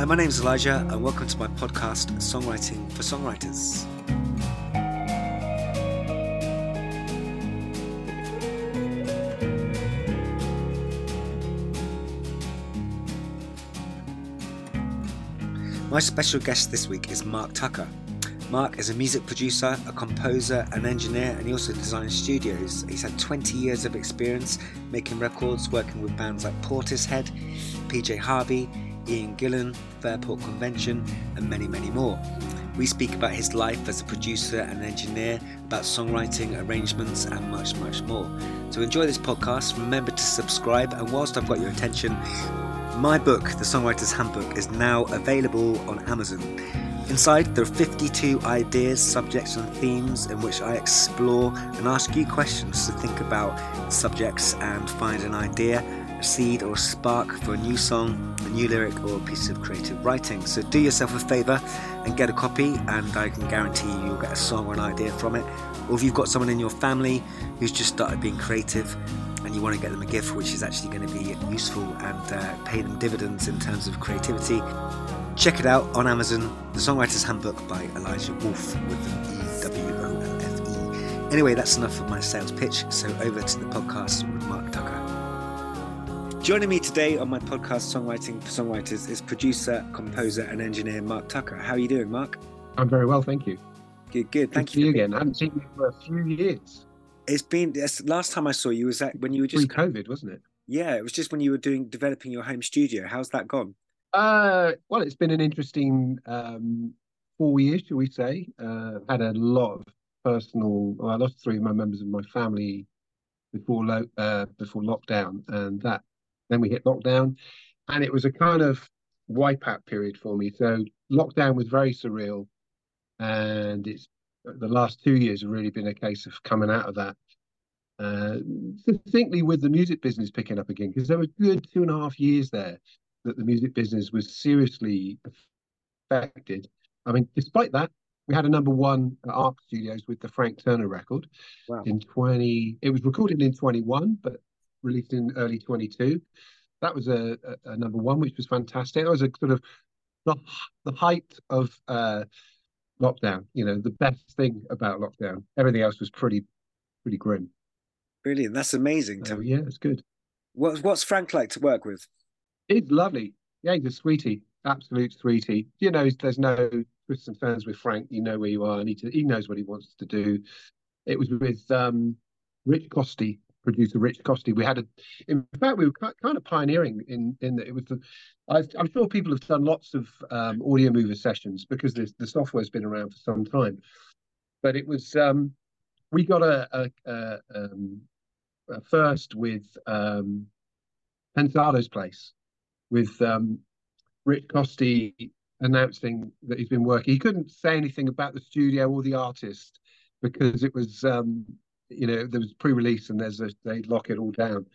Hi, my name is Elijah, and welcome to my podcast, Songwriting for Songwriters. My special guest this week is Mark Tucker. Mark is a music producer, a composer, an engineer, and he also designs studios. He's had 20 years of experience making records, working with bands like Portishead, PJ Harvey, Ian Gillan, Fairport Convention, and many, many more. We speak about his life as a producer and engineer, about songwriting, arrangements, and much, much more. So enjoy this podcast. Remember to subscribe, and whilst I've got your attention, my book, The Songwriter's Handbook, is now available on Amazon. Inside, there are 52 ideas, subjects, and themes in which I explore and ask you questions to think about subjects and find an idea, seed, or spark for a new song, a new lyric, or a piece of creative writing. So do yourself a favour and get a copy, and I can guarantee you you'll get a song or an idea from it. Or if you've got someone in your family who's just started being creative, and you want to get them a gift which is actually going to be useful and uh, pay them dividends in terms of creativity, check it out on Amazon The Songwriter's Handbook by Elijah Wolfe with an E W O L F E. Anyway, that's enough of my sales pitch, so over to the podcast with Mark Tucker. Joining me today on my podcast, Songwriting for Songwriters, is producer, composer, and engineer Mark Tucker. How are you doing, Mark? I'm very well, thank you. Good, good. Thank Good you. again. I haven't seen you for a few years. It's been yes, last time I saw you was that when you were just Pre-COVID, wasn't it? yeah, it was just when you were doing developing your home studio. How's that gone? Uh, well, it's been an interesting um, four years, shall we say? Uh, had a lot of personal. Well, I lost three of my members of my family before lo- uh, before lockdown, and that then we hit lockdown, and it was a kind of wipeout period for me. So lockdown was very surreal, and it's the last two years have really been a case of coming out of that uh, succinctly with the music business picking up again because there were good two and a half years there that the music business was seriously affected. I mean, despite that, we had a number one at Arc Studios with the Frank Turner record Wow. in 20. It was recorded in 21, but released in early 22. That was a, a, a number one, which was fantastic. That was a sort of the, the height of uh, lockdown. You know, the best thing about lockdown. Everything else was pretty pretty grim. Brilliant. That's amazing. So yeah, it's good. What, what's Frank like to work with? He's lovely. Yeah, he's a sweetie, absolute sweetie. You know, there's no twists and turns with Frank. You know where you are, and he he knows what he wants to do. It was with um, Rich Costey, producer Rich Costey. We had a, in fact, we were kind of pioneering in in that it was. The, I, I'm sure people have done lots of um, audio mover sessions because the the software's been around for some time, but it was um, we got a, a, a, um, a first with um, Pensado's Place with um, Rich Costey announcing that he's been working. He couldn't say anything about the studio or the artist because it was, um, you know, there was pre-release and there's a they lock it all down.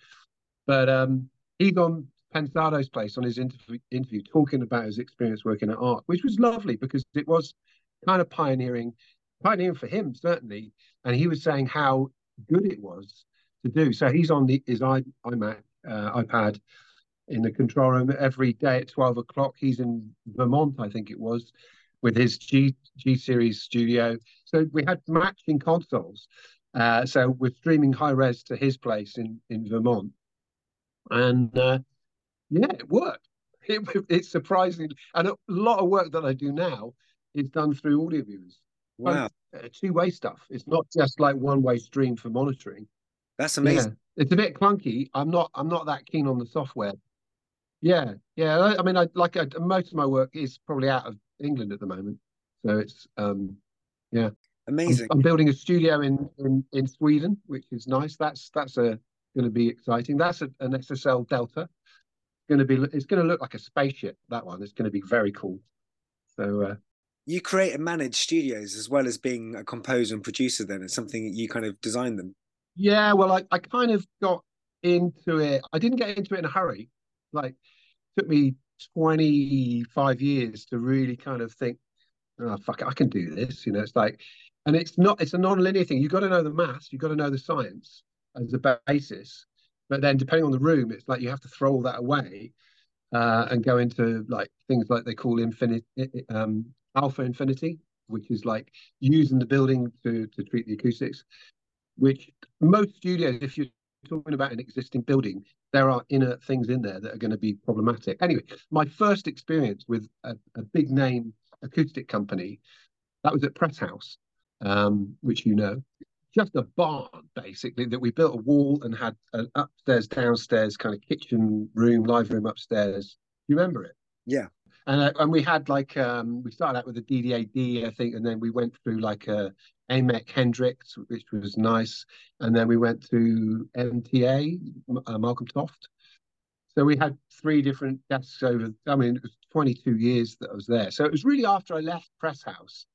But um, he's on Pensado's place on his interview, interview talking about his experience working at Arc, which was lovely because it was kind of pioneering, pioneering for him certainly, and he was saying how good it was to do. So he's on the his i iMac uh, iPad in the control room every day at 12 o'clock. He's in Vermont, I think it was, with his G G series studio. So we had matching consoles. Uh, so we're streaming high res to his place in in Vermont, and uh, yeah, it worked. It, it's surprising, and a lot of work that I do now is done through Audiomovers. Wow, Uh, two-way stuff. It's not just like one-way stream for monitoring. that's amazing. Yeah, it's a bit clunky. I'm not. I'm not that keen on the software. Yeah, yeah. I, I mean, I like I, most of my work is probably out of England at the moment, so it's um, I'm, Amazing. I'm building a studio in in in Sweden, which is nice. That's that's a going to be exciting. That's a, an SSL Delta. Going to be. It's going to look like a spaceship. That one. It's going to be very cool. So uh, You create and manage studios as well as being a composer and producer. Then it's something you kind of design them. Yeah, well, I, I kind of got into it. I didn't get into it in a hurry. Like, took me 25 years to really kind of think, oh, fuck it, I can do this. You know, it's like, and it's not, it's a non-linear thing. You've got to know the maths, you've got to know the science as a basis. But then depending on the room, it's like you have to throw all that away uh, and go into like things like they call infinity, um, alpha infinity, which is like using the building to to treat the acoustics. Which most studios, if you're talking about an existing building, there are inner things in there that are going to be problematic. Anyway, my first experience with a, a big name acoustic company, that was at Presshouse, um, which you know, just a barn basically that we built a wall and had an upstairs, downstairs kind of kitchen room, live room upstairs. You remember it? Yeah. And uh, and we had like um, we started out with a DD-AD, I think, and then we went through like a AMEK Hendrix, which was nice, and then we went to MTA, uh, Malcolm Toft. So we had three different desks over. I mean, it was 22 years that I was there. So it was really after I left Presshouse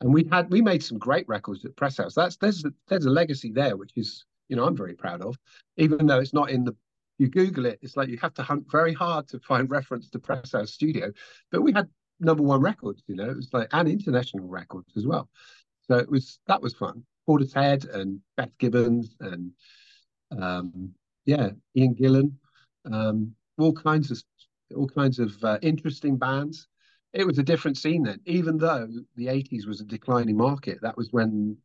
and we had we made some great records at Presshouse. That's there's a, there's a legacy there, which is you know I'm very proud of, even though it's not in the. You Google it, it's like you have to hunt very hard to find reference to Presshouse Studio, but we had number one records, you know, it was like and international records as well. So it was that was fun. Portishead and Beth Gibbons and um, yeah, Ian Gillan, um, all kinds of all kinds of uh, interesting bands it was a different scene then. Even though the 80s was a declining market, that was when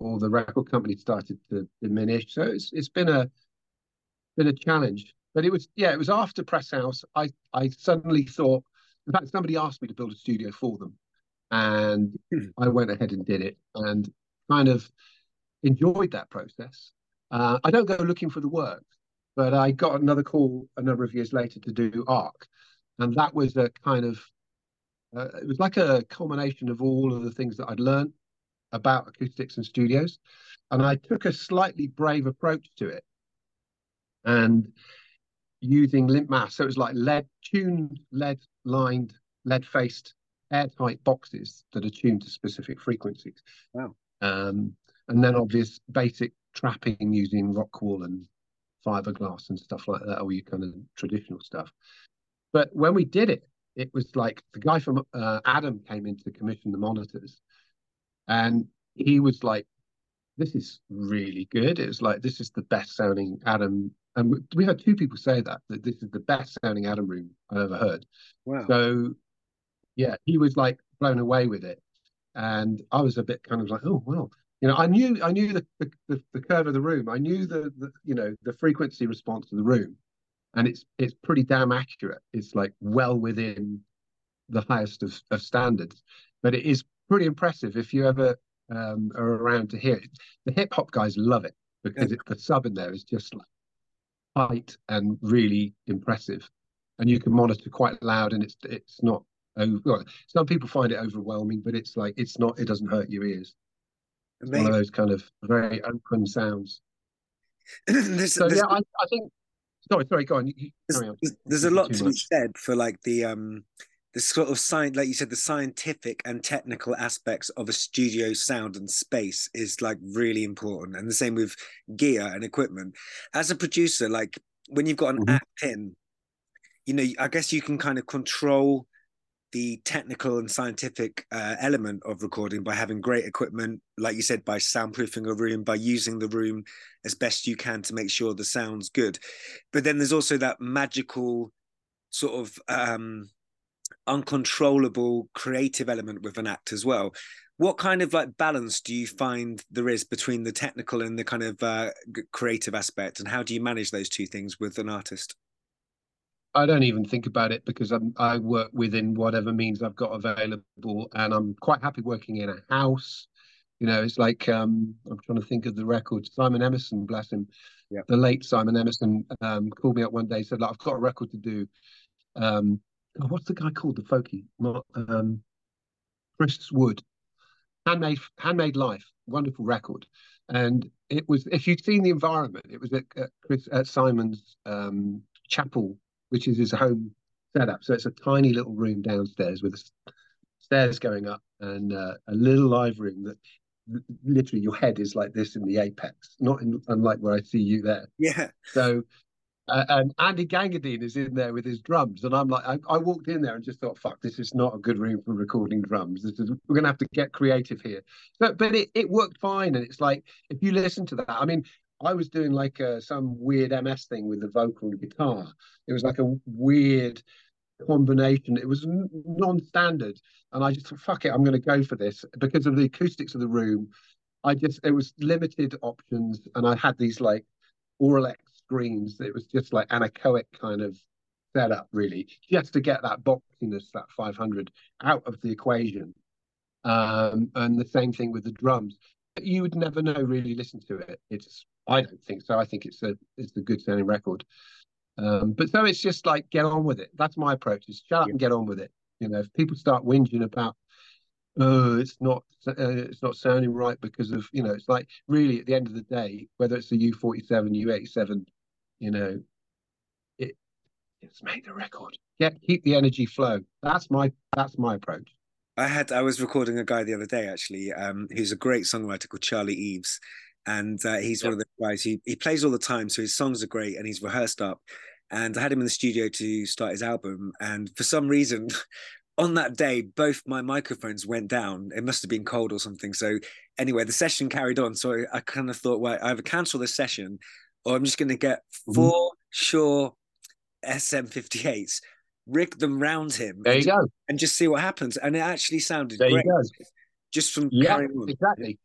all the record companies started to diminish. So it's it's been a been a challenge. But it was yeah, it was after Presshouse. I I suddenly thought, in fact, somebody asked me to build a studio for them, and hmm. I went ahead and did it, and kind of enjoyed that process. Uh, I don't go looking for the work, but I got another call a number of years later to do Arc, and that was a kind of uh, it was like a culmination of all of the things that I'd learned about acoustics and studios. And I took a slightly brave approach to it and using limp mass. So it was like lead tuned, lead lined, lead faced airtight boxes that are tuned to specific frequencies. Wow. Um, and then obvious basic trapping using rock wool and fiberglass and stuff like that, all your kind of traditional stuff. But when we did it, it was like the guy from uh, Adam came in to commission the monitors, and he was like, "This is really good." It was like this is the best sounding Adam, and we had two people say that that this is the best sounding Adam room I've ever heard. Wow! So, yeah, he was like blown away with it, and I was a bit kind of like, "Oh well." You know, I knew I knew the, the, the curve of the room. I knew the, the you know the frequency response to the room and it's it's pretty damn accurate. It's like well within the highest of, of standards, but it is pretty impressive if you ever um, are around to hear it. The hip hop guys love it because it, the sub in there is just like tight and really impressive, and you can monitor quite loud, and it's it's not. Over, some people find it overwhelming, but it's like it's not. It doesn't hurt your ears. It's one of those kind of very open sounds. there's, so there's, yeah, I, I think Sorry, sorry, go on. You, there's, on. there's a lot to much. be said for like the um the sort of science, like you said, the scientific and technical aspects of a studio sound and space is like really important. And the same with gear and equipment. As a producer, like when you've got an mm-hmm. app in, you know, I guess you can kind of control the technical and scientific uh, element of recording by having great equipment, like you said, by soundproofing a room, by using the room as best you can to make sure the sound's good. But then there's also that magical sort of um, uncontrollable creative element with an act as well. What kind of like balance do you find there is between the technical and the kind of uh, creative aspect, and how do you manage those two things with an artist? I don't even think about it because I'm, I work within whatever means I've got available, and I'm quite happy working in a house. You know, it's like um, I'm trying to think of the record. Simon Emmerson, bless him, yeah. the late Simon Emmerson, um, called me up one day, said, "Like, I've got a record to do." Um, oh, what's the guy called? The folky, um, Chris Wood, handmade handmade life, wonderful record. And it was, if you'd seen the environment, it was at, at Chris at Simon's um, chapel which is his home setup. So it's a tiny little room downstairs with stairs going up and uh, a little live room that literally your head is like this in the apex, not in, unlike where I see you there. Yeah. So, uh, and Andy Gangadeen is in there with his drums, and I'm like, I, I, walked in there and just thought, fuck, this is not a good room for recording drums. This is we're gonna have to get creative here. But but it, it worked fine, and it's like if you listen to that, I mean, I was doing like a, some weird MS thing with the vocal and guitar. It was like a weird combination. It was non-standard, and I just thought, fuck it, I'm going to go for this because of the acoustics of the room. I just it was limited options, and I had these like Auralex screens. It was just like anechoic kind of setup, really, just to get that boxiness, that 500 out of the equation. Um, and the same thing with the drums. You would never know really listen to it. It's I don't think so. I think it's a it's a good sounding record. Um, but so it's just like get on with it. That's my approach: is shut up yeah. and get on with it. You know, if people start whinging about, oh, it's not uh, it's not sounding right because of you know, it's like really at the end of the day, whether it's a U forty seven, U eighty seven, you know, it just make the record. Get keep the energy flow. That's my that's my approach. I had I was recording a guy the other day actually, um, who's a great songwriter called Charlie Eves, and uh, he's yep. one of the guys he he plays all the time, so his songs are great, and he's rehearsed up. And I had him in the studio to start his album, and for some reason, on that day, both my microphones went down. It must have been cold or something. So anyway, the session carried on. So I, I kind of thought, well, I either cancel this session, or I'm just going to get mm-hmm. 4 mm-hmm. Shure SM58s rig them round him. There you and, go. And just see what happens. And it actually sounded there great. Just from yeah, exactly.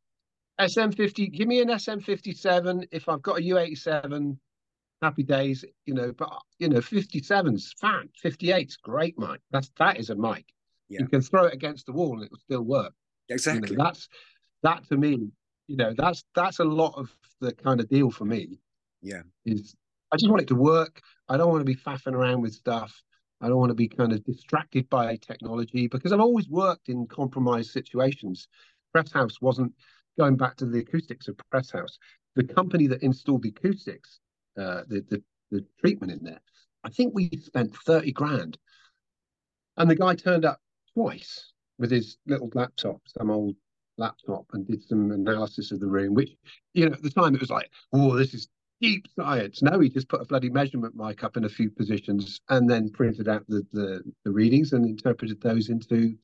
SM50, give me an SM57. If I've got a U87, happy days, you know, but you know, 57's fine. 58's great mic. That's that is a mic. Yeah. You can throw it against the wall and it will still work. Exactly. You know, that's that to me, you know, that's that's a lot of the kind of deal for me. Yeah. Is I just want it to work. I don't want to be faffing around with stuff. I don't want to be kind of distracted by technology because I've always worked in compromised situations. Presshouse wasn't going back to the acoustics of Presshouse. The company that installed the acoustics, uh, the, the the treatment in there, I think we spent thirty grand, and the guy turned up twice with his little laptop, some old laptop, and did some analysis of the room. Which, you know, at the time it was like, oh, this is deep science. No, he just put a bloody measurement mic up in a few positions and then printed out the, the, the readings and interpreted those into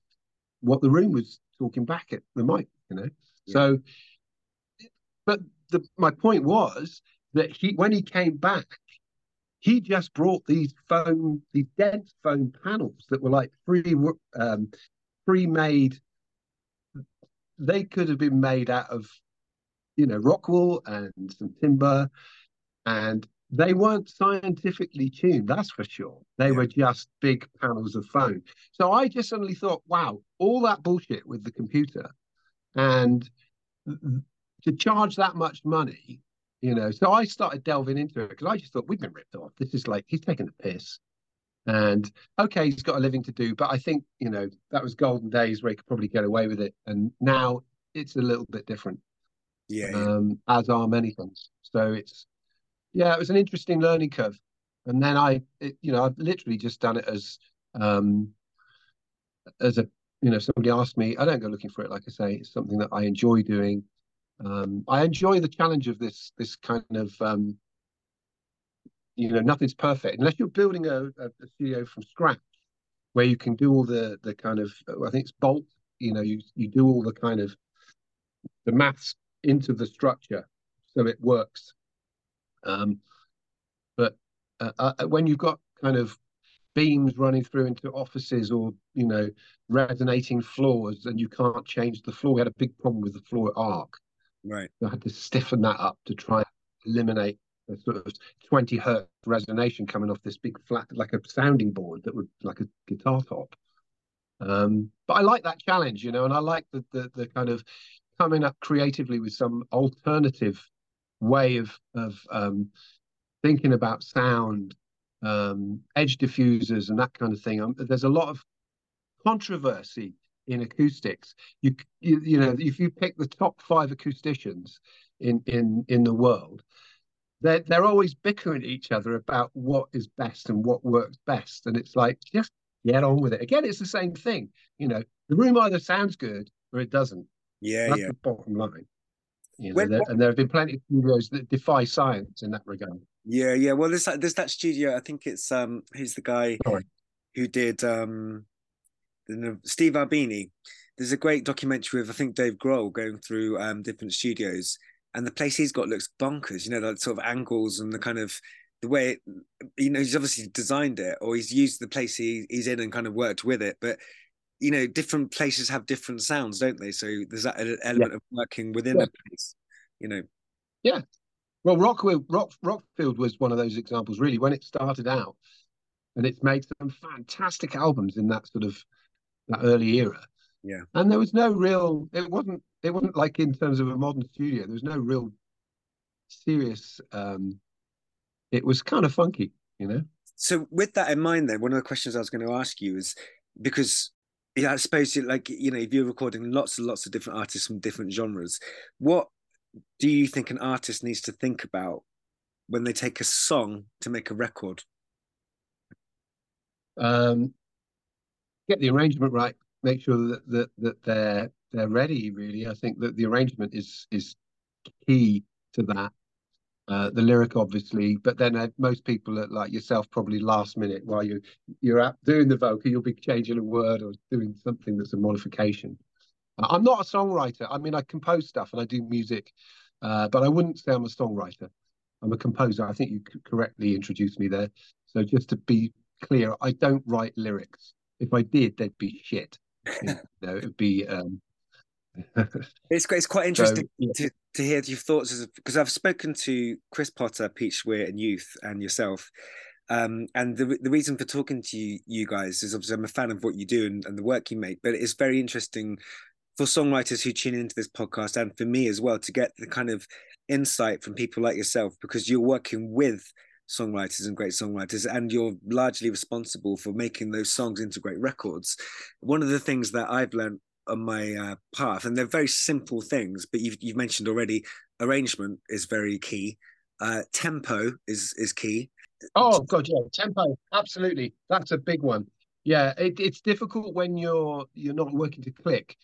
what the room was talking back at the mic, you know. Yeah. So, but the, my point was that he, when he came back, he just brought these foam, these dense foam panels that were like pre, um, pre-made. They could have been made out of, you know, rock wool and some timber and they weren't scientifically tuned, that's for sure. They yeah. were just big panels of foam. So I just suddenly thought, wow, all that bullshit with the computer and to charge that much money, you know. So I started delving into it because I just thought we've been ripped off. This is like he's taking the piss. And okay, he's got a living to do, but I think, you know, that was golden days where he could probably get away with it. And now it's a little bit different. Yeah. Um, as are many things. So it's yeah, it was an interesting learning curve. And then I, it, you know, I've literally just done it as, um, as a, you know, somebody asked me. I don't go looking for it. Like I say, it's something that I enjoy doing. Um, I enjoy the challenge of this, this kind of, um, you know, nothing's perfect unless you're building a, a, a studio from scratch, where you can do all the the kind of, I think it's bolt. You know, you you do all the kind of the maths into the structure so it works um, but uh, uh, when you've got kind of beams running through into offices or you know resonating floors and you can't change the floor. We had a big problem with the floor arc. Right. So i had to stiffen that up to try and eliminate the sort of 20 hertz resonation coming off this big flat like a sounding board that would like a guitar top. Um, but i like that challenge you know and i like the, the the kind of coming up creatively with some alternative way of of um, thinking about sound, um, edge diffusers, and that kind of thing. Um, there's a lot of controversy in acoustics. You, you you know if you pick the top five acousticians in in in the world, they're they're always bickering at each other about what is best and what works best, and it's like just get on with it. Again, it's the same thing. You know, the room either sounds good or it doesn't. Yeah, That's yeah. the bottom line. You know, when, there, and there have been plenty of studios that defy science in that regard. Yeah, yeah. Well, there's that, there's that studio. I think it's um, who's the guy Sorry. who did um, the, Steve Albini. There's a great documentary of I think Dave Grohl going through um different studios and the place he's got looks bonkers. You know, the sort of angles and the kind of the way it, you know he's obviously designed it or he's used the place he, he's in and kind of worked with it, but you know, different places have different sounds, don't they? So there's that element yeah. of working within yeah. a place, you know. Yeah. Well, Rockfield, Rock, Rockfield was one of those examples, really, when it started out, and it's made some fantastic albums in that sort of that early era. Yeah. And there was no real. It wasn't. It wasn't like in terms of a modern studio. There was no real serious. um It was kind of funky, you know. So with that in mind, then one of the questions I was going to ask you is because yeah, I suppose like you know, if you're recording lots and lots of different artists from different genres, what do you think an artist needs to think about when they take a song to make a record? Um, get the arrangement right. Make sure that that, that they're they're ready. Really, I think that the arrangement is is key to that. Uh, the lyric, obviously, but then uh, most people, are, like yourself, probably last minute while you you're out doing the vocal, you'll be changing a word or doing something that's a modification. I'm not a songwriter. I mean, I compose stuff and I do music, uh, but I wouldn't say I'm a songwriter. I'm a composer. I think you correctly introduced me there. So just to be clear, I don't write lyrics. If I did, they'd be shit. you know, it'd be um, it's it's quite interesting so, yeah. to, to hear your thoughts because I've spoken to Chris Potter, Pete Schwer, and Youth, and yourself. Um, and the the reason for talking to you, you guys is obviously I'm a fan of what you do and, and the work you make, but it's very interesting for songwriters who tune into this podcast and for me as well to get the kind of insight from people like yourself because you're working with songwriters and great songwriters and you're largely responsible for making those songs into great records one of the things that i've learned on my uh, path, and they're very simple things. But you've you've mentioned already, arrangement is very key. Uh, tempo is is key. Oh god, yeah, tempo, absolutely. That's a big one. Yeah, it, it's difficult when you're you're not working to click,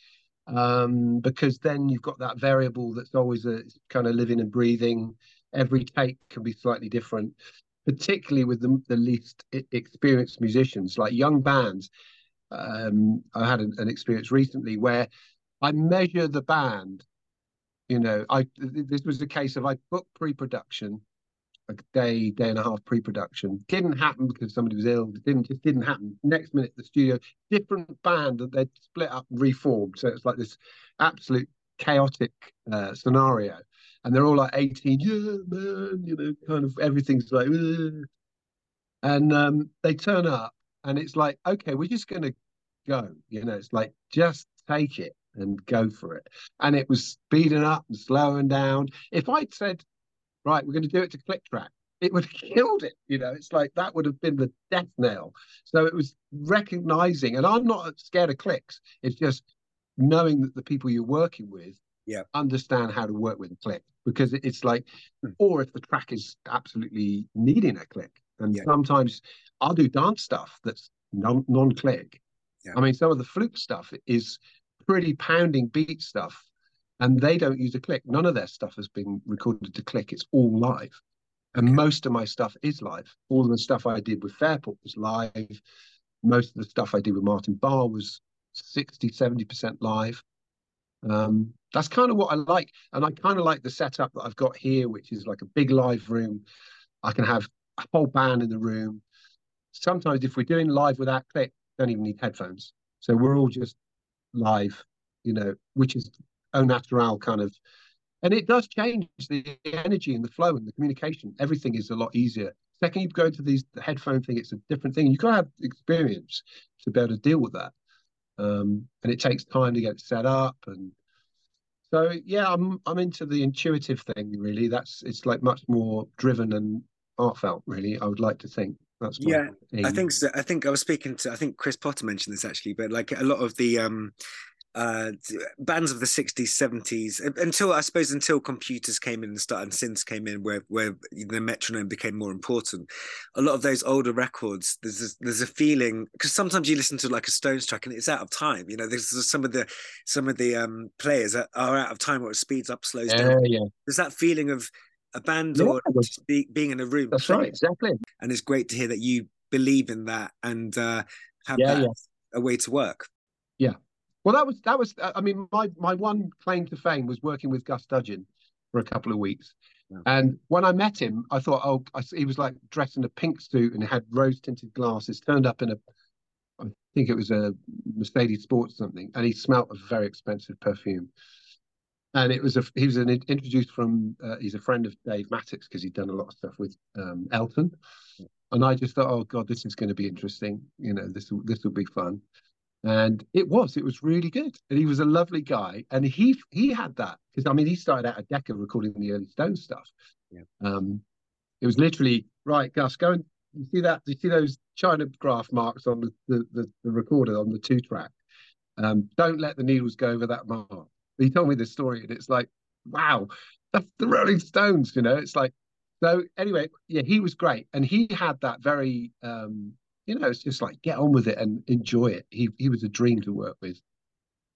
um, because then you've got that variable that's always a kind of living and breathing. Every take can be slightly different, particularly with the, the least experienced musicians, like young bands um, I had an, an, experience recently where I measure the band. You know, I this was the case of I booked pre-production, a day, day and a half pre-production. Didn't happen because somebody was ill. It didn't just didn't happen. Next minute, the studio, different band that they'd split up, and reformed. So it's like this absolute chaotic uh, scenario. And they're all like 18, yeah, man, you know, kind of everything's like, Ugh. and um, they turn up and it's like, okay, we're just to go. You know, it's like just take it and go for it. And it was speeding up and slowing down. If I'd said, right, we're going to do it to click track, it would have killed it. You know, it's like that would have been the death knell. So it was recognizing, and I'm not scared of clicks. It's just knowing that the people you're working with yeah. understand how to work with a click because it's like, hmm. or if the track is absolutely needing a click. And yeah. sometimes I'll do dance stuff that's non non click. Yeah. I mean, some of the fluke stuff is pretty pounding beat stuff, and they don't use a click. None of their stuff has been recorded to click. It's all live. And okay. most of my stuff is live. All of the stuff I did with Fairport was live. Most of the stuff I did with Martin Barre was 60, 70% live. Um, that's kind of what I like. And I kind of like the setup that I've got here, which is like a big live room. I can have a whole band in the room sometimes if we're doing live without click, don't even need headphones. So we're all just live, you know, which is au natural kind of, and it does change the energy and the flow and the communication. Everything is a lot easier. Second, you go into these the headphone thing, it's a different thing. You've got to have experience to be able to deal with that. Um, and it takes time to get set up and so yeah, I'm I'm into the intuitive thing really. That's it's like much more driven and heartfelt really. I would like to think. That's yeah. I think so. I think I was speaking to I think Chris Potter mentioned this actually, but like a lot of the um uh bands of the 60s 70s until i suppose until computers came in and started synths came in where where the metronome became more important a lot of those older records there's a, there's a feeling because sometimes you listen to like a stones track and it's out of time you know there's, some of the some of the um players are, are out of time or it speeds up slows yeah, down yeah there's that feeling of a band yeah, or be, being in a room. That's right, exactly. And it's great to hear that you believe in that and uh, have yeah, that a way to work. Yeah. Well, that was that was. I mean, my my one claim to fame was working with Gus Dudgeon for a couple of weeks. And when I met him, I thought, oh, I, he was like dressed in a pink suit and had rose tinted glasses, turned up in a, I think it was a Mercedes Sports something, and he smelt a very expensive perfume. And it was a he was an introduced from uh, he's a friend of Dave Mattacks because he'd done a lot of stuff with um, Elton, and I just thought, oh god, this is going to be interesting. You know, this will this will be fun and it was it was really good. And he was a lovely guy. And he he had that because i mean he started out at decca recording the early stone stuff. Yeah. um it was literally right gus go and you see that do you see those china graph marks on the the, the, the recorder on the two track? Um don't let the needles go over that mark. He told me this story and it's like wow that's the rolling stones you know? It's like so anyway yeah he was great. And he had that very um you know, it's just like get on with it and enjoy it. He he was a dream to work with.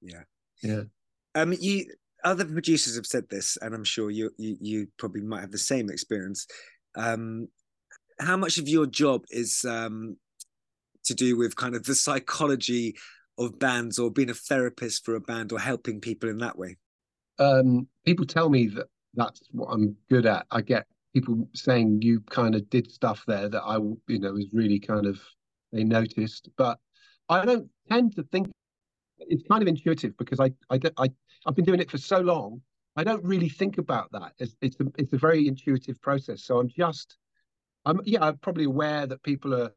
Yeah, yeah. Um, you other producers have said this, and I'm sure you you you probably might have the same experience. Um, how much of your job is um to do with kind of the psychology of bands, or being a therapist for a band, or helping people in that way? Um, people tell me that that's what I'm good at. I get people saying you kind of did stuff there that I, you know, was really kind of they noticed. But I don't tend to think it's kind of intuitive because I I I I've been doing it for so long. I don't really think about that. It's it's a, it's a very intuitive process. So I'm just I'm yeah I'm probably aware that people are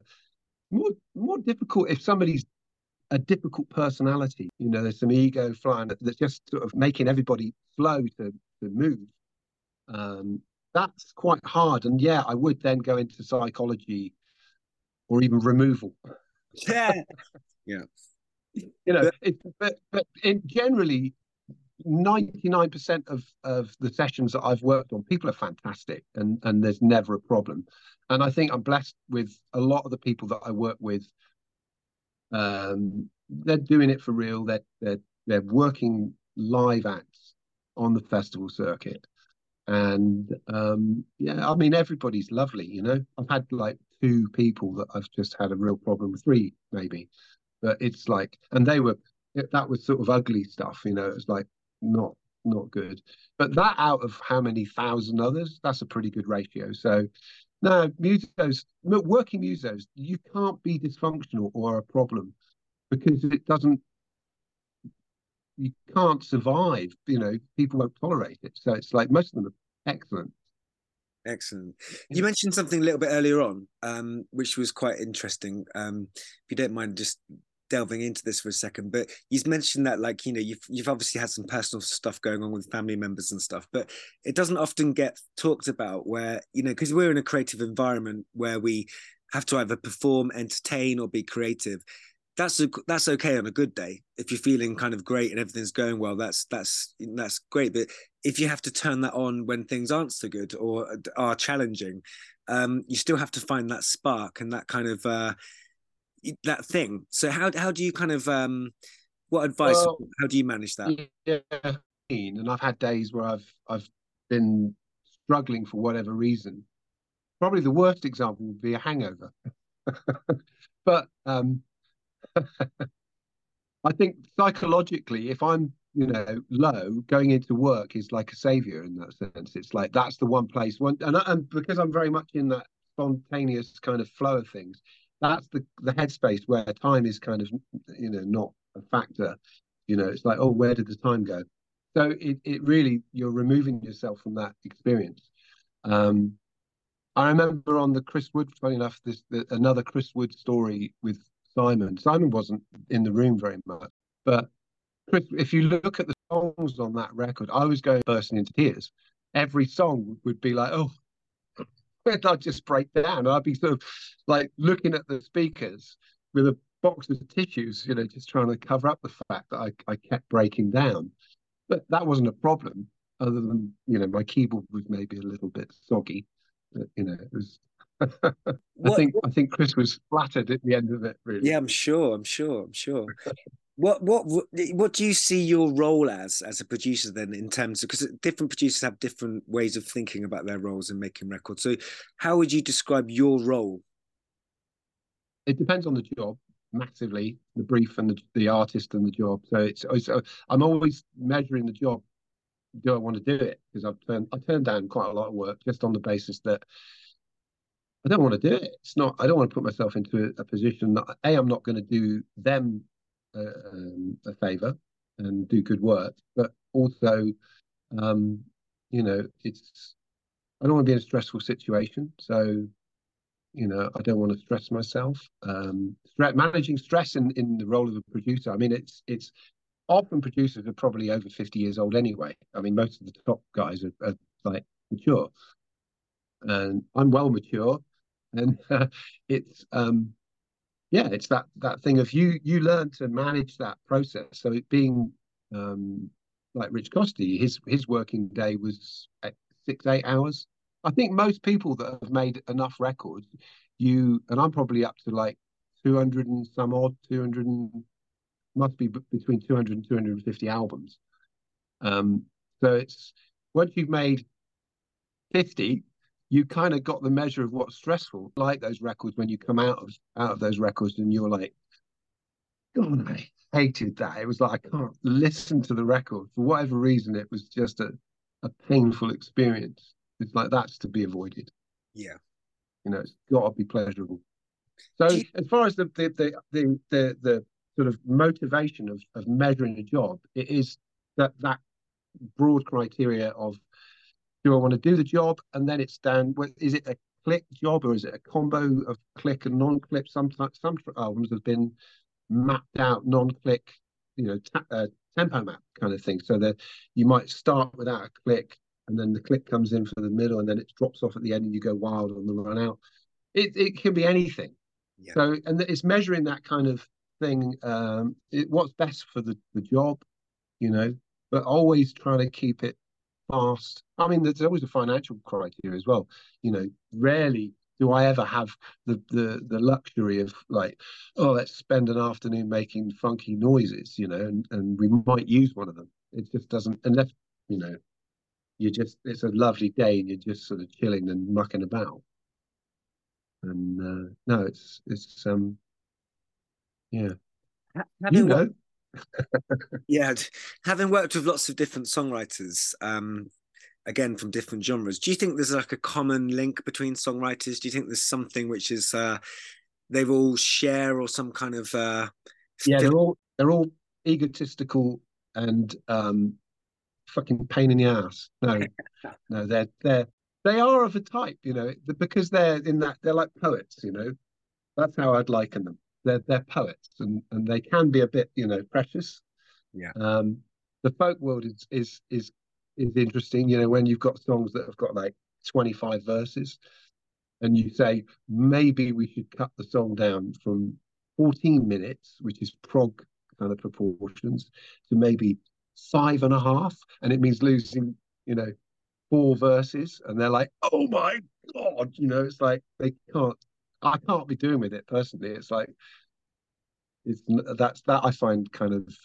more more difficult if somebody's a difficult personality. You know, there's some ego flying that's just sort of making everybody slow to to move. Um, that's quite hard. And yeah, I would then go into psychology or even removal. Yeah. yeah. You know, it, but but in generally, ninety nine percent of of the sessions that I've worked on, people are fantastic, and and there's never a problem. And I think I'm blessed with a lot of the people that I work with. Um, they're doing it for real. They're they're they're working live acts on the festival circuit, and um, yeah, I mean everybody's lovely. You know, I've had like two people that I've just had a real problem with, three maybe. But it's like, and they were, that was sort of ugly stuff, you know, it's like not not good. But that out of how many thousand others, that's a pretty good ratio. So no, musos, working musos, you can't be dysfunctional or a problem because it doesn't you can't survive. You know, people won't tolerate it. So it's like most of them are excellent. Excellent. You mentioned something a little bit earlier on, um, which was quite interesting. Um, if you don't mind just delving into this for a second, but you've mentioned that like, you know, you've you've obviously had some personal stuff going on with family members and stuff, but it doesn't often get talked about where, you know, because we're in a creative environment where we have to either perform, entertain, or be creative that's a, that's okay on a good day. If you're feeling kind of great and everything's going well that's that's that's great. But if you have to turn that on when things aren't so good or are challenging um, you still have to find that spark and that kind of uh, that thing. So how how do you kind of um, what advice well, how do you manage that? yeah and i've had days where i've i've been struggling for whatever reason. Probably the worst example would be a hangover. But um I think psychologically, if I'm, you know, low, going into work is like a savior in that sense. It's like that's the one place. One, and, and because I'm very much in that spontaneous kind of flow of things, that's the the headspace where time is kind of, you know, not a factor. You know, it's like, oh, where did the time go? So it it really you're removing yourself from that experience. Um, I remember on the Chris Wood, funny enough, this the, another Chris Wood story with Simon. Simon wasn't in the room very much, but Chris, if you look at the songs on that record, I was going bursting into tears. Every song would be like, oh, I'd just break down. I'd be sort of like looking at the speakers with a box of tissues, you know, just trying to cover up the fact that I, I kept breaking down. But that wasn't a problem, other than, you know, my keyboard was maybe a little bit soggy. But, you know, it was I think I think Chris was flattered at the end of it. Really. Yeah, I'm sure. I'm sure. I'm sure. what what what do you see your role as as a producer then in terms of because different producers have different ways of thinking about their roles and making records. So how would you describe your role? It depends on the job massively, the brief and the, the artist and the job. So it's, oh, it's I'm always measuring the job do I want to do it? Because I've turned I turned down quite a lot of work just on the basis that I don't want to do it. It's not. I don't want to put myself into a, a position that a I'm not going to do them uh, um, a favor and do good work, but also, um, you know, it's I don't want to be in a stressful situation. So, you know, I don't want to stress myself. Um, managing stress in, in the role of a producer. I mean, it's it's often producers are probably over 50 years old anyway. I mean, most of the top guys are, are like mature, and I'm well mature, and uh, it's um, yeah, it's that that thing of you you learn to manage that process. So it being um, like Rich Costey, his his working day was six eight hours. I think most people that have made enough records, you and I'm probably up to like 200 and some odd, 200 and must be between 200 and 250 albums. Um, so it's once you've made 50, you kind of got the measure of what's stressful. Like those records when you come out of out of those records and you're like, God, I hated that. It was like I can't listen to the record for whatever reason. It was just a, a painful experience. It's like that's to be avoided. Yeah, you know, it's got to be pleasurable. So you... as far as the the the the, the, the sort of motivation of, of measuring a job, it is that that broad criteria of do I want to do the job, and then it's down. Is it a click job or is it a combo of click and non-click? Some some albums have been mapped out non-click, you know, uh, tempo map kind of thing, so that you might start without a click, and then the click comes in for the middle, and then it drops off at the end, and you go wild on the run out. It it can be anything. Yeah. So and it's measuring that kind of thing. Um, it, what's best for the the job, you know, but always trying to keep it fast. I mean, there's always a financial criteria as well. You know, rarely do I ever have the the the luxury of like, oh, let's spend an afternoon making funky noises, you know, and, and we might use one of them. It just doesn't unless, you know, you just it's a lovely day and you're just sort of chilling and mucking about. And uh, no, it's it's um yeah. Having you know. Yeah, having worked with lots of different songwriters, um, again from different genres, do you think there's like a common link between songwriters? Do you think there's something which is uh, they've all share or some kind of uh, yeah, they're all they're all egotistical and um, fucking pain in the ass. No, no, they're they're they are of a type, you know, because they're in that they're like poets, you know. That's how I'd liken them they're they're poets and and they can be a bit you know precious. Yeah. Um, the folk world is is is is interesting. You know when you've got songs that have got like twenty five verses, and you say maybe we should cut the song down from fourteen minutes, which is prog kind of proportions, to maybe five and a half, and it means losing you know four verses, and they're like, oh my god, you know, it's like they can't I can't be doing with it personally. It's like it's that's that I find kind of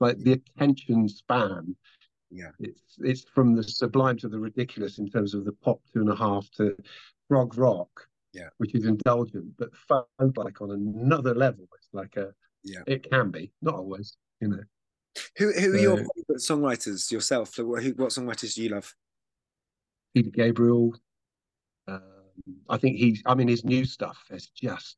like the attention span. Yeah, it's it's from the sublime to the ridiculous in terms of the pop two and a half to prog rock. Yeah, which is indulgent, but fun like on another level. It's like a yeah, it can be not always, you know. Who who are your favorite songwriters yourself? Who, what songwriters do you love? Peter Gabriel, uh, I think he's. I mean, his new stuff is just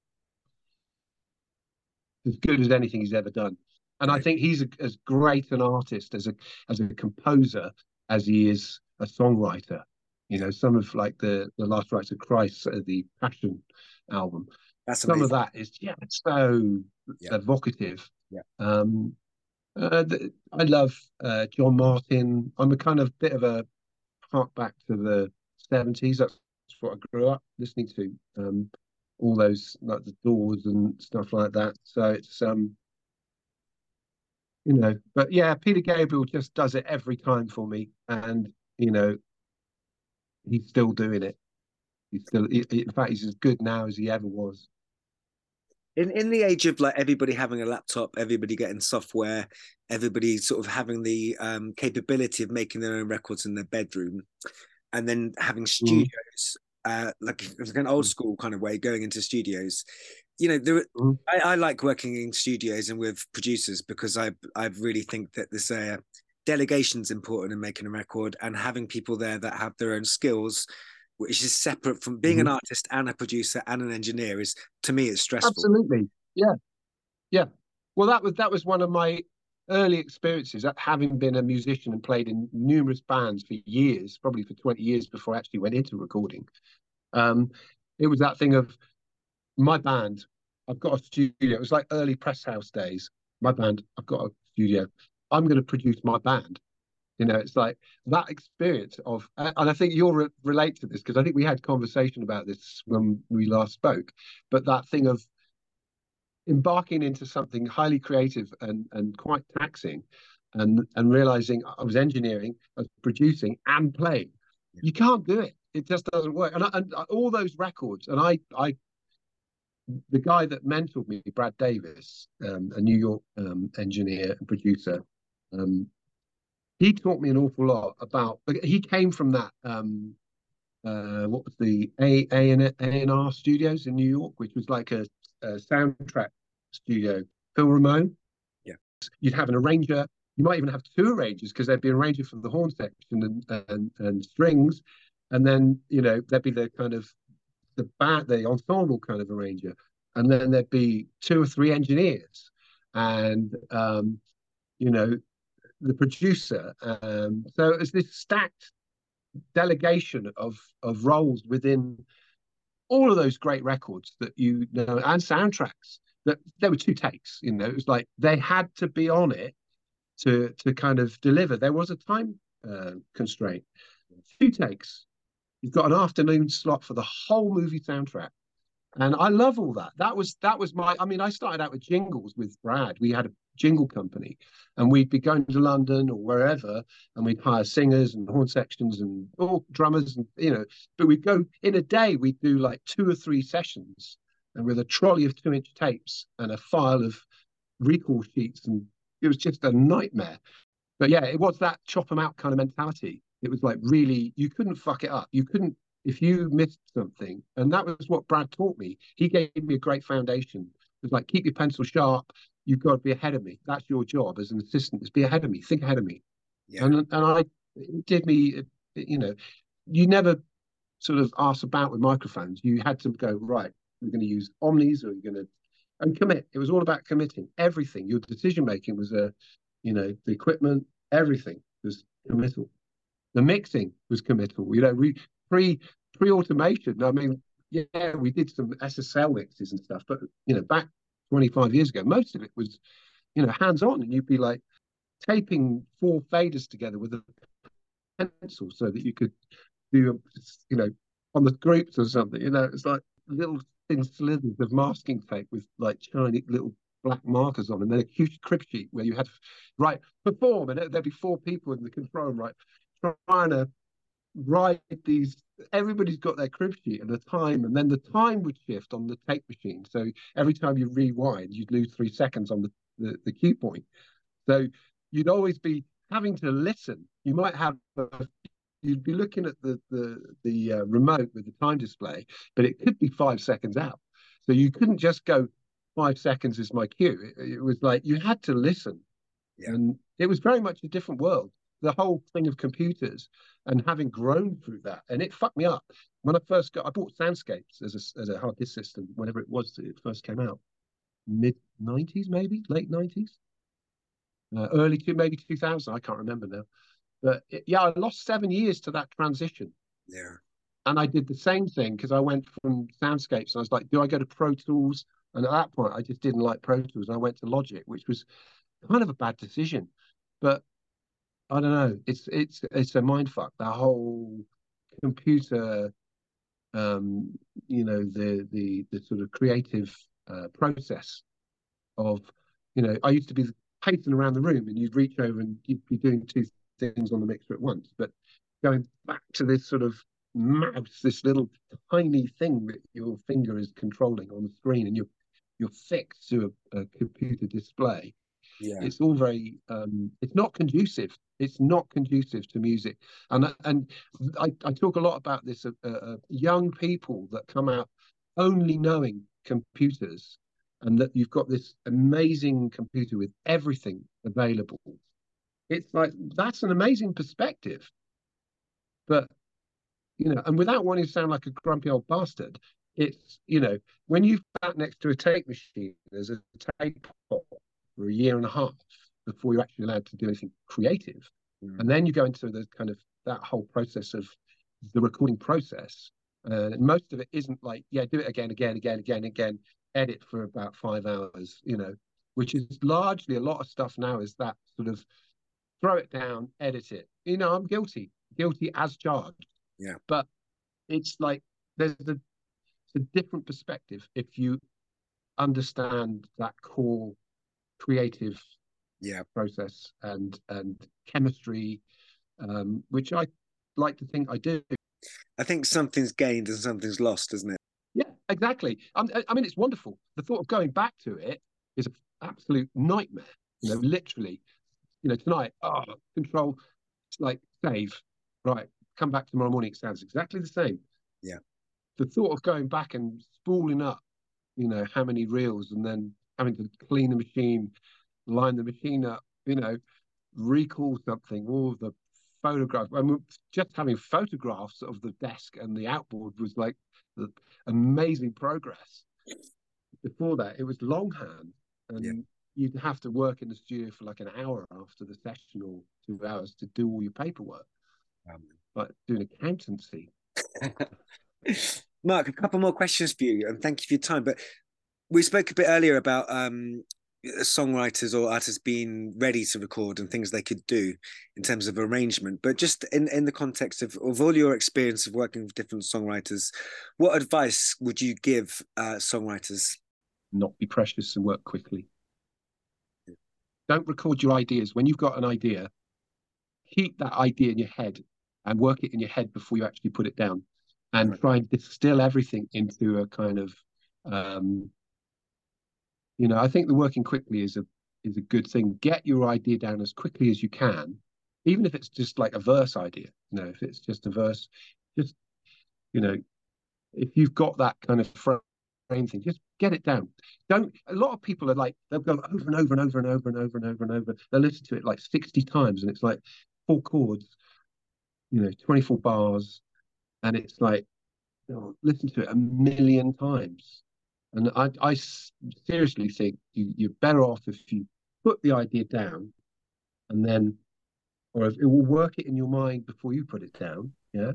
as good as anything he's ever done. And I think he's a, as great an artist as a as a composer as he is a songwriter. You know, some of like the the Last Rites of Christ, uh, the Passion album. That's some of that is yeah, so yeah. evocative. Yeah. Um, uh, the, I love uh, John Martyn. I'm a kind of bit of a hark back to the 70s. That's what I grew up listening to. Um, all those like the Doors and stuff like that. So it's um, you know, but yeah, Peter Gabriel just does it every time for me, and you know, he's still doing it. He's still, in fact, he's as good now as he ever was. In in the age of like everybody having a laptop, everybody getting software, everybody sort of having the um, capability of making their own records in their bedroom, and then having mm. studios mm uh, like like an old mm. school kind of way going into studios you know there mm. I, I, like working in studios and with producers because i i really think that there's a is important in making a record and having people there that have their own skills which is separate from being mm-hmm. an artist and a producer and an engineer is to me it's stressful absolutely yeah yeah well that was that was one of my early experiences having been a musician and played in numerous bands for years probably for 20 years before i actually went into recording. Um, it was that thing of my band i've got a studio. It was like early Presshouse days. My band i've got a studio. I'm going to produce my band. You know, it's like that experience of, and I think you'll re- relate to this because I think we had conversation about this when we last spoke. But that thing of embarking into something highly creative and and quite taxing, and and realizing I was engineering, I was producing, and playing. You can't do it. It just doesn't work. And, I, and all those records, and I I the guy that mentored me, Brad Davis, um, a New York um, engineer and producer, um, he taught me an awful lot about. He came from that. Um, uh, what was the A A and A and R Studios in New York, which was like a, a soundtrack studio. Phil Ramone. Yeah. You'd have an arranger. You might even have two arrangers because there'd be an arranger for the horn section and, and and strings, and then you know there'd be the kind of the band, the ensemble kind of arranger, and then there'd be two or three engineers, and um, you know the producer. Um, so it's this stacked delegation of of roles within all of those great records that you know and soundtracks that there were two takes you know it was like they had to be on it to to kind of deliver there was a time uh, constraint two takes you've got an afternoon slot for the whole movie soundtrack and I love all that. That was that was my. I mean, I started out with jingles with Brad. We had a jingle company, and we'd be going to London or wherever, and we'd hire singers and horn sections and all drummers, and you know. But we'd go in a day. We'd do like two or three sessions, and with a trolley of two-inch tapes and a file of recall sheets, and it was just a nightmare. But yeah, it was that chop them out kind of mentality. It was like really, you couldn't fuck it up. You couldn't if you missed something, and that was what Brad taught me. He gave me a great foundation. It was like keep your pencil sharp. You've got to be ahead of me. That's your job as an assistant. Is be ahead of me. Think ahead of me. Yeah. And and I it did me. You know, you never sort of asked about with microphones. You had to go right. We're going to use omnis, or you're going to and commit. It was all about committing. Everything. Your decision making was a, you know, the equipment. Everything was committal. The mixing was committal. You know, we pre pre automation. I mean, yeah, we did some SSL mixes and stuff, but you know, back 25 years ago, most of it was, you know, hands on, and you'd be like taping four faders together with a pencil so that you could do, you know, on the groups or something. You know, it's like little thin slithers of masking tape with like tiny little black ah. markers on, and then a huge crib sheet where you had to write perform, and there'd be four people in the control room, right, trying to write these everybody's got their crib sheet and the time and then the time would shift on the tape machine. So every time you rewind you'd lose three seconds on the, the, the cue point. So you'd always be having to listen. You might have a, you'd be looking at the the the uh, remote with the time display but it could be five seconds out so you couldn't just go five seconds is my cue it, it was like you had to listen yeah. and it was very much a different world the whole thing of computers and having grown through that. And it fucked me up. When I first got, I bought Soundscapes as a, as a hard disk system, whenever it was that it first came out, mid 90s, maybe late 90s, uh, early to maybe 2000. I can't remember now. But it, yeah, I lost seven years to that transition. Yeah. And I did the same thing because I went from Soundscapes and I was like, do I go to Pro Tools? And at that point, I just didn't like Pro Tools. I went to Logic, which was kind of a bad decision. But I don't know. It's it's it's a mind fuck. That whole computer, um, you know, the the the sort of creative uh, process of, you know, I used to be pacing around the room, and you'd reach over and you'd be doing two things on the mixer at once. But going back to this sort of mouse, this little tiny thing that your finger is controlling on the screen, and you're you're fixed to a, a computer display yeah. it's all very um, it's not conducive it's not conducive to music and and i, I talk a lot about this uh, uh, young people that come out only knowing computers and that you've got this amazing computer with everything available it's like that's an amazing perspective. But you know, and without wanting to sound like a grumpy old bastard, it's you know, when you've sat next to a tape machine as a tape for a year and a half before you're actually allowed to do anything creative, mm. and then you go into the kind of that whole process of the recording process. Uh, most of it isn't like, yeah, do it again, again, again, again, again, edit for about five hours, you know, which is largely a lot of stuff now is that sort of throw it down, edit it. You know, I'm guilty, guilty as charged. Yeah. But it's like there's a, a different perspective if you understand that core creative yeah. process and and chemistry um, which i like to think i do. I think something's gained and something's lost isn't it? Yeah exactly. I, I mean it's wonderful. The thought of going back to it is an absolute nightmare. You know literally you know tonight oh control It's like save. Right come back tomorrow morning it sounds exactly the same. Yeah. The thought of going back and spooling up you know how many reels and then having to clean the machine line the machine up you know recall something all the photographs. I mean, just having photographs of the desk and the outboard was like the amazing progress. Before that it was longhand and yeah. You'd have to work in the studio for like an hour after the session or two hours to do all your paperwork. Um, like doing accountancy. Mark a couple more questions for you and thank you for your time but we spoke a bit earlier about um, songwriters or artists being ready to record and things they could do in terms of arrangement but just in in the context of, of all your experience of working with different songwriters what advice would you give uh, songwriters? Not be precious and work quickly don't record your ideas when you've got an idea keep that idea in your head and work it in your head before you actually put it down and right. try and distill everything into a kind of um, you know, I think the working quickly is a is a good thing. Get your idea down as quickly as you can, even if it's just like a verse idea. You know, if it's just a verse, just you know, if you've got that kind of frame thing, just get it down. Don't. A lot of people are like they'll go over and over and over and over and over and over and over. They'll listen to it like sixty times, and it's like four chords, you know, twenty four bars, and it's like, listen to it a million times and I, I seriously think you, you're better off if you put the idea down and then, or if it will work it in your mind before you put it down. Yeah.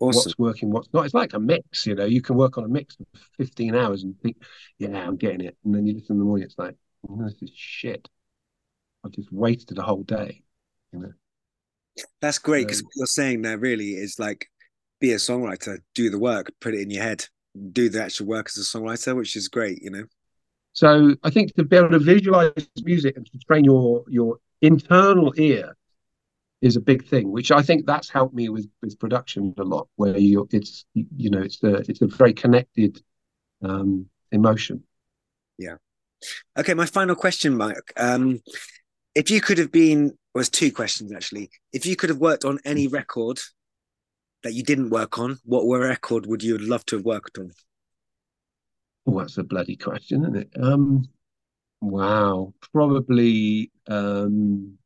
Awesome. What's working, what's not. It's like a mix, you know. You can work on a mix for 15 hours and think, yeah, I'm getting it. And then you listen in the morning, it's like, oh, this is shit. I've just wasted a whole day, you know. That's great because um, what you're saying there really is like be a songwriter, do the work, put it in your head do the actual work as a songwriter, which is great, you know. So I think to be able to visualize music and to train your your internal ear is a big thing, which I think that's helped me with with production a lot. Where you it's you know it's a it's a very connected um, emotion. Yeah. Okay, my final question, Mike. Um, if you could have been, was two questions actually. If you could have worked on any record that you didn't work on, what were record would you love to have worked on? Oh, that's a bloody question, isn't it? Um, wow, probably. Um,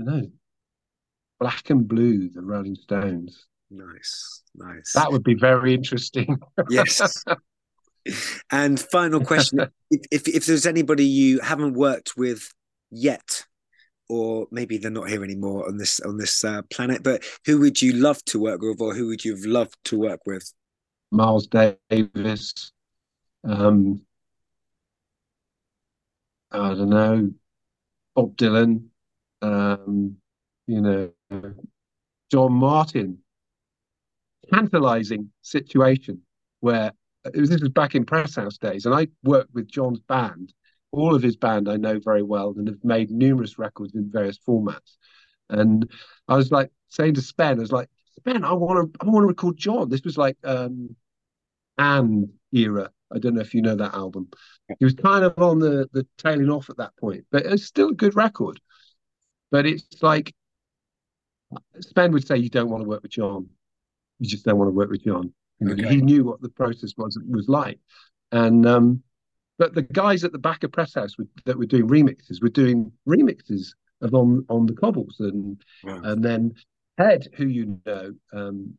I don't know. Black and Blue, the Rolling Stones. Nice, nice. That would be very interesting. yes. And final question: if, if if there's anybody you haven't worked with yet or maybe they're not here anymore on this on this uh, planet. But who would you love to work with, or who would you have loved to work with? Miles Davis. Um, I don't know, Bob Dylan. Um, you know, John Martyn Tantalizing situation where was, this was back in Presshouse days, and I worked with John's band all of his band I know very well and have made numerous records in various formats. And I was like saying to Spen, I was like, Spen, I want to, I want to record John. This was like um, And era. I don't know if you know that album. He was kind of on the the tailing off at that point, but it's still a good record. But it's like Spen would say, you don't want to work with John. You just don't want to work with John. Okay. He knew what the process was was like, and um, but the guys at the back of Presshouse that were doing remixes were doing remixes of on on the cobbles, and wow. and then Head, who you know, um,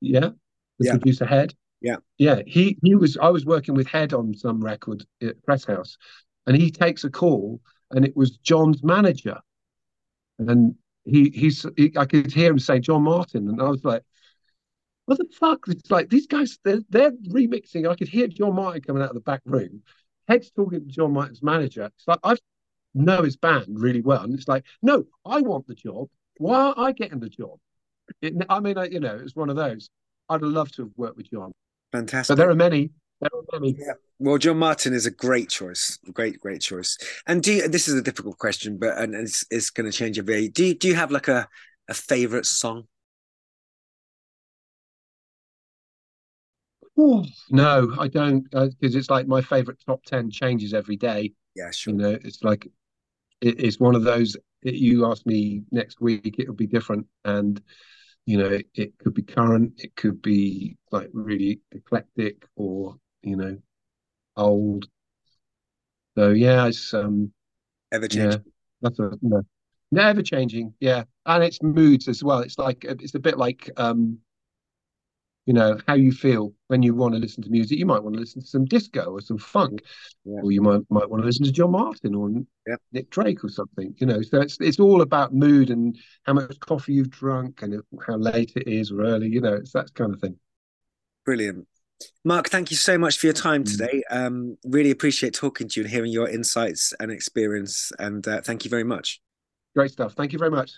yeah, the yeah. producer Head, yeah, yeah, he he was. I was working with Head on some record at Presshouse, and he takes a call, and it was John's manager, and he he's he, I could hear him say John Martyn, and I was like, what the fuck? It's like these guys, they're, they're remixing. I could hear John Martyn coming out of the back room. Head's talking to John Martyn's manager. It's like I know his band really well, and it's like, no, I want the job. Why aren't I getting the job? It, I mean, I, you know, it's one of those. I'd love to have worked with John. Fantastic. But there are many. There are many. Yeah. Well, John Martyn is a great choice. Great, great choice. And do you, this is a difficult question, but and it's it's going to change every. Do you, do you have like a a favorite song? Oh, no, I don't, because uh, it's like my favorite top ten changes every day. Yeah, sure. You know, it's like it, it's one of those. It, you ask me next week, it'll be different, and you know, it, it could be current, it could be like really eclectic, or you know, old. So yeah, it's um, ever changing. Yeah, that's a no, ever changing. Yeah, and it's moods as well. It's like it's a bit like um you know how you feel when you want to listen to music you might want to listen to some disco or some funk yeah. or you might might want to listen to john Martyn or yeah. nick drake or something you know so it's it's all about mood and how much coffee you've drunk and how late it is or early you know it's that kind of thing brilliant mark thank you so much for your time mm. today. Um really appreciate talking to you and hearing your insights and experience and uh, thank you very much. Great stuff. Thank you very much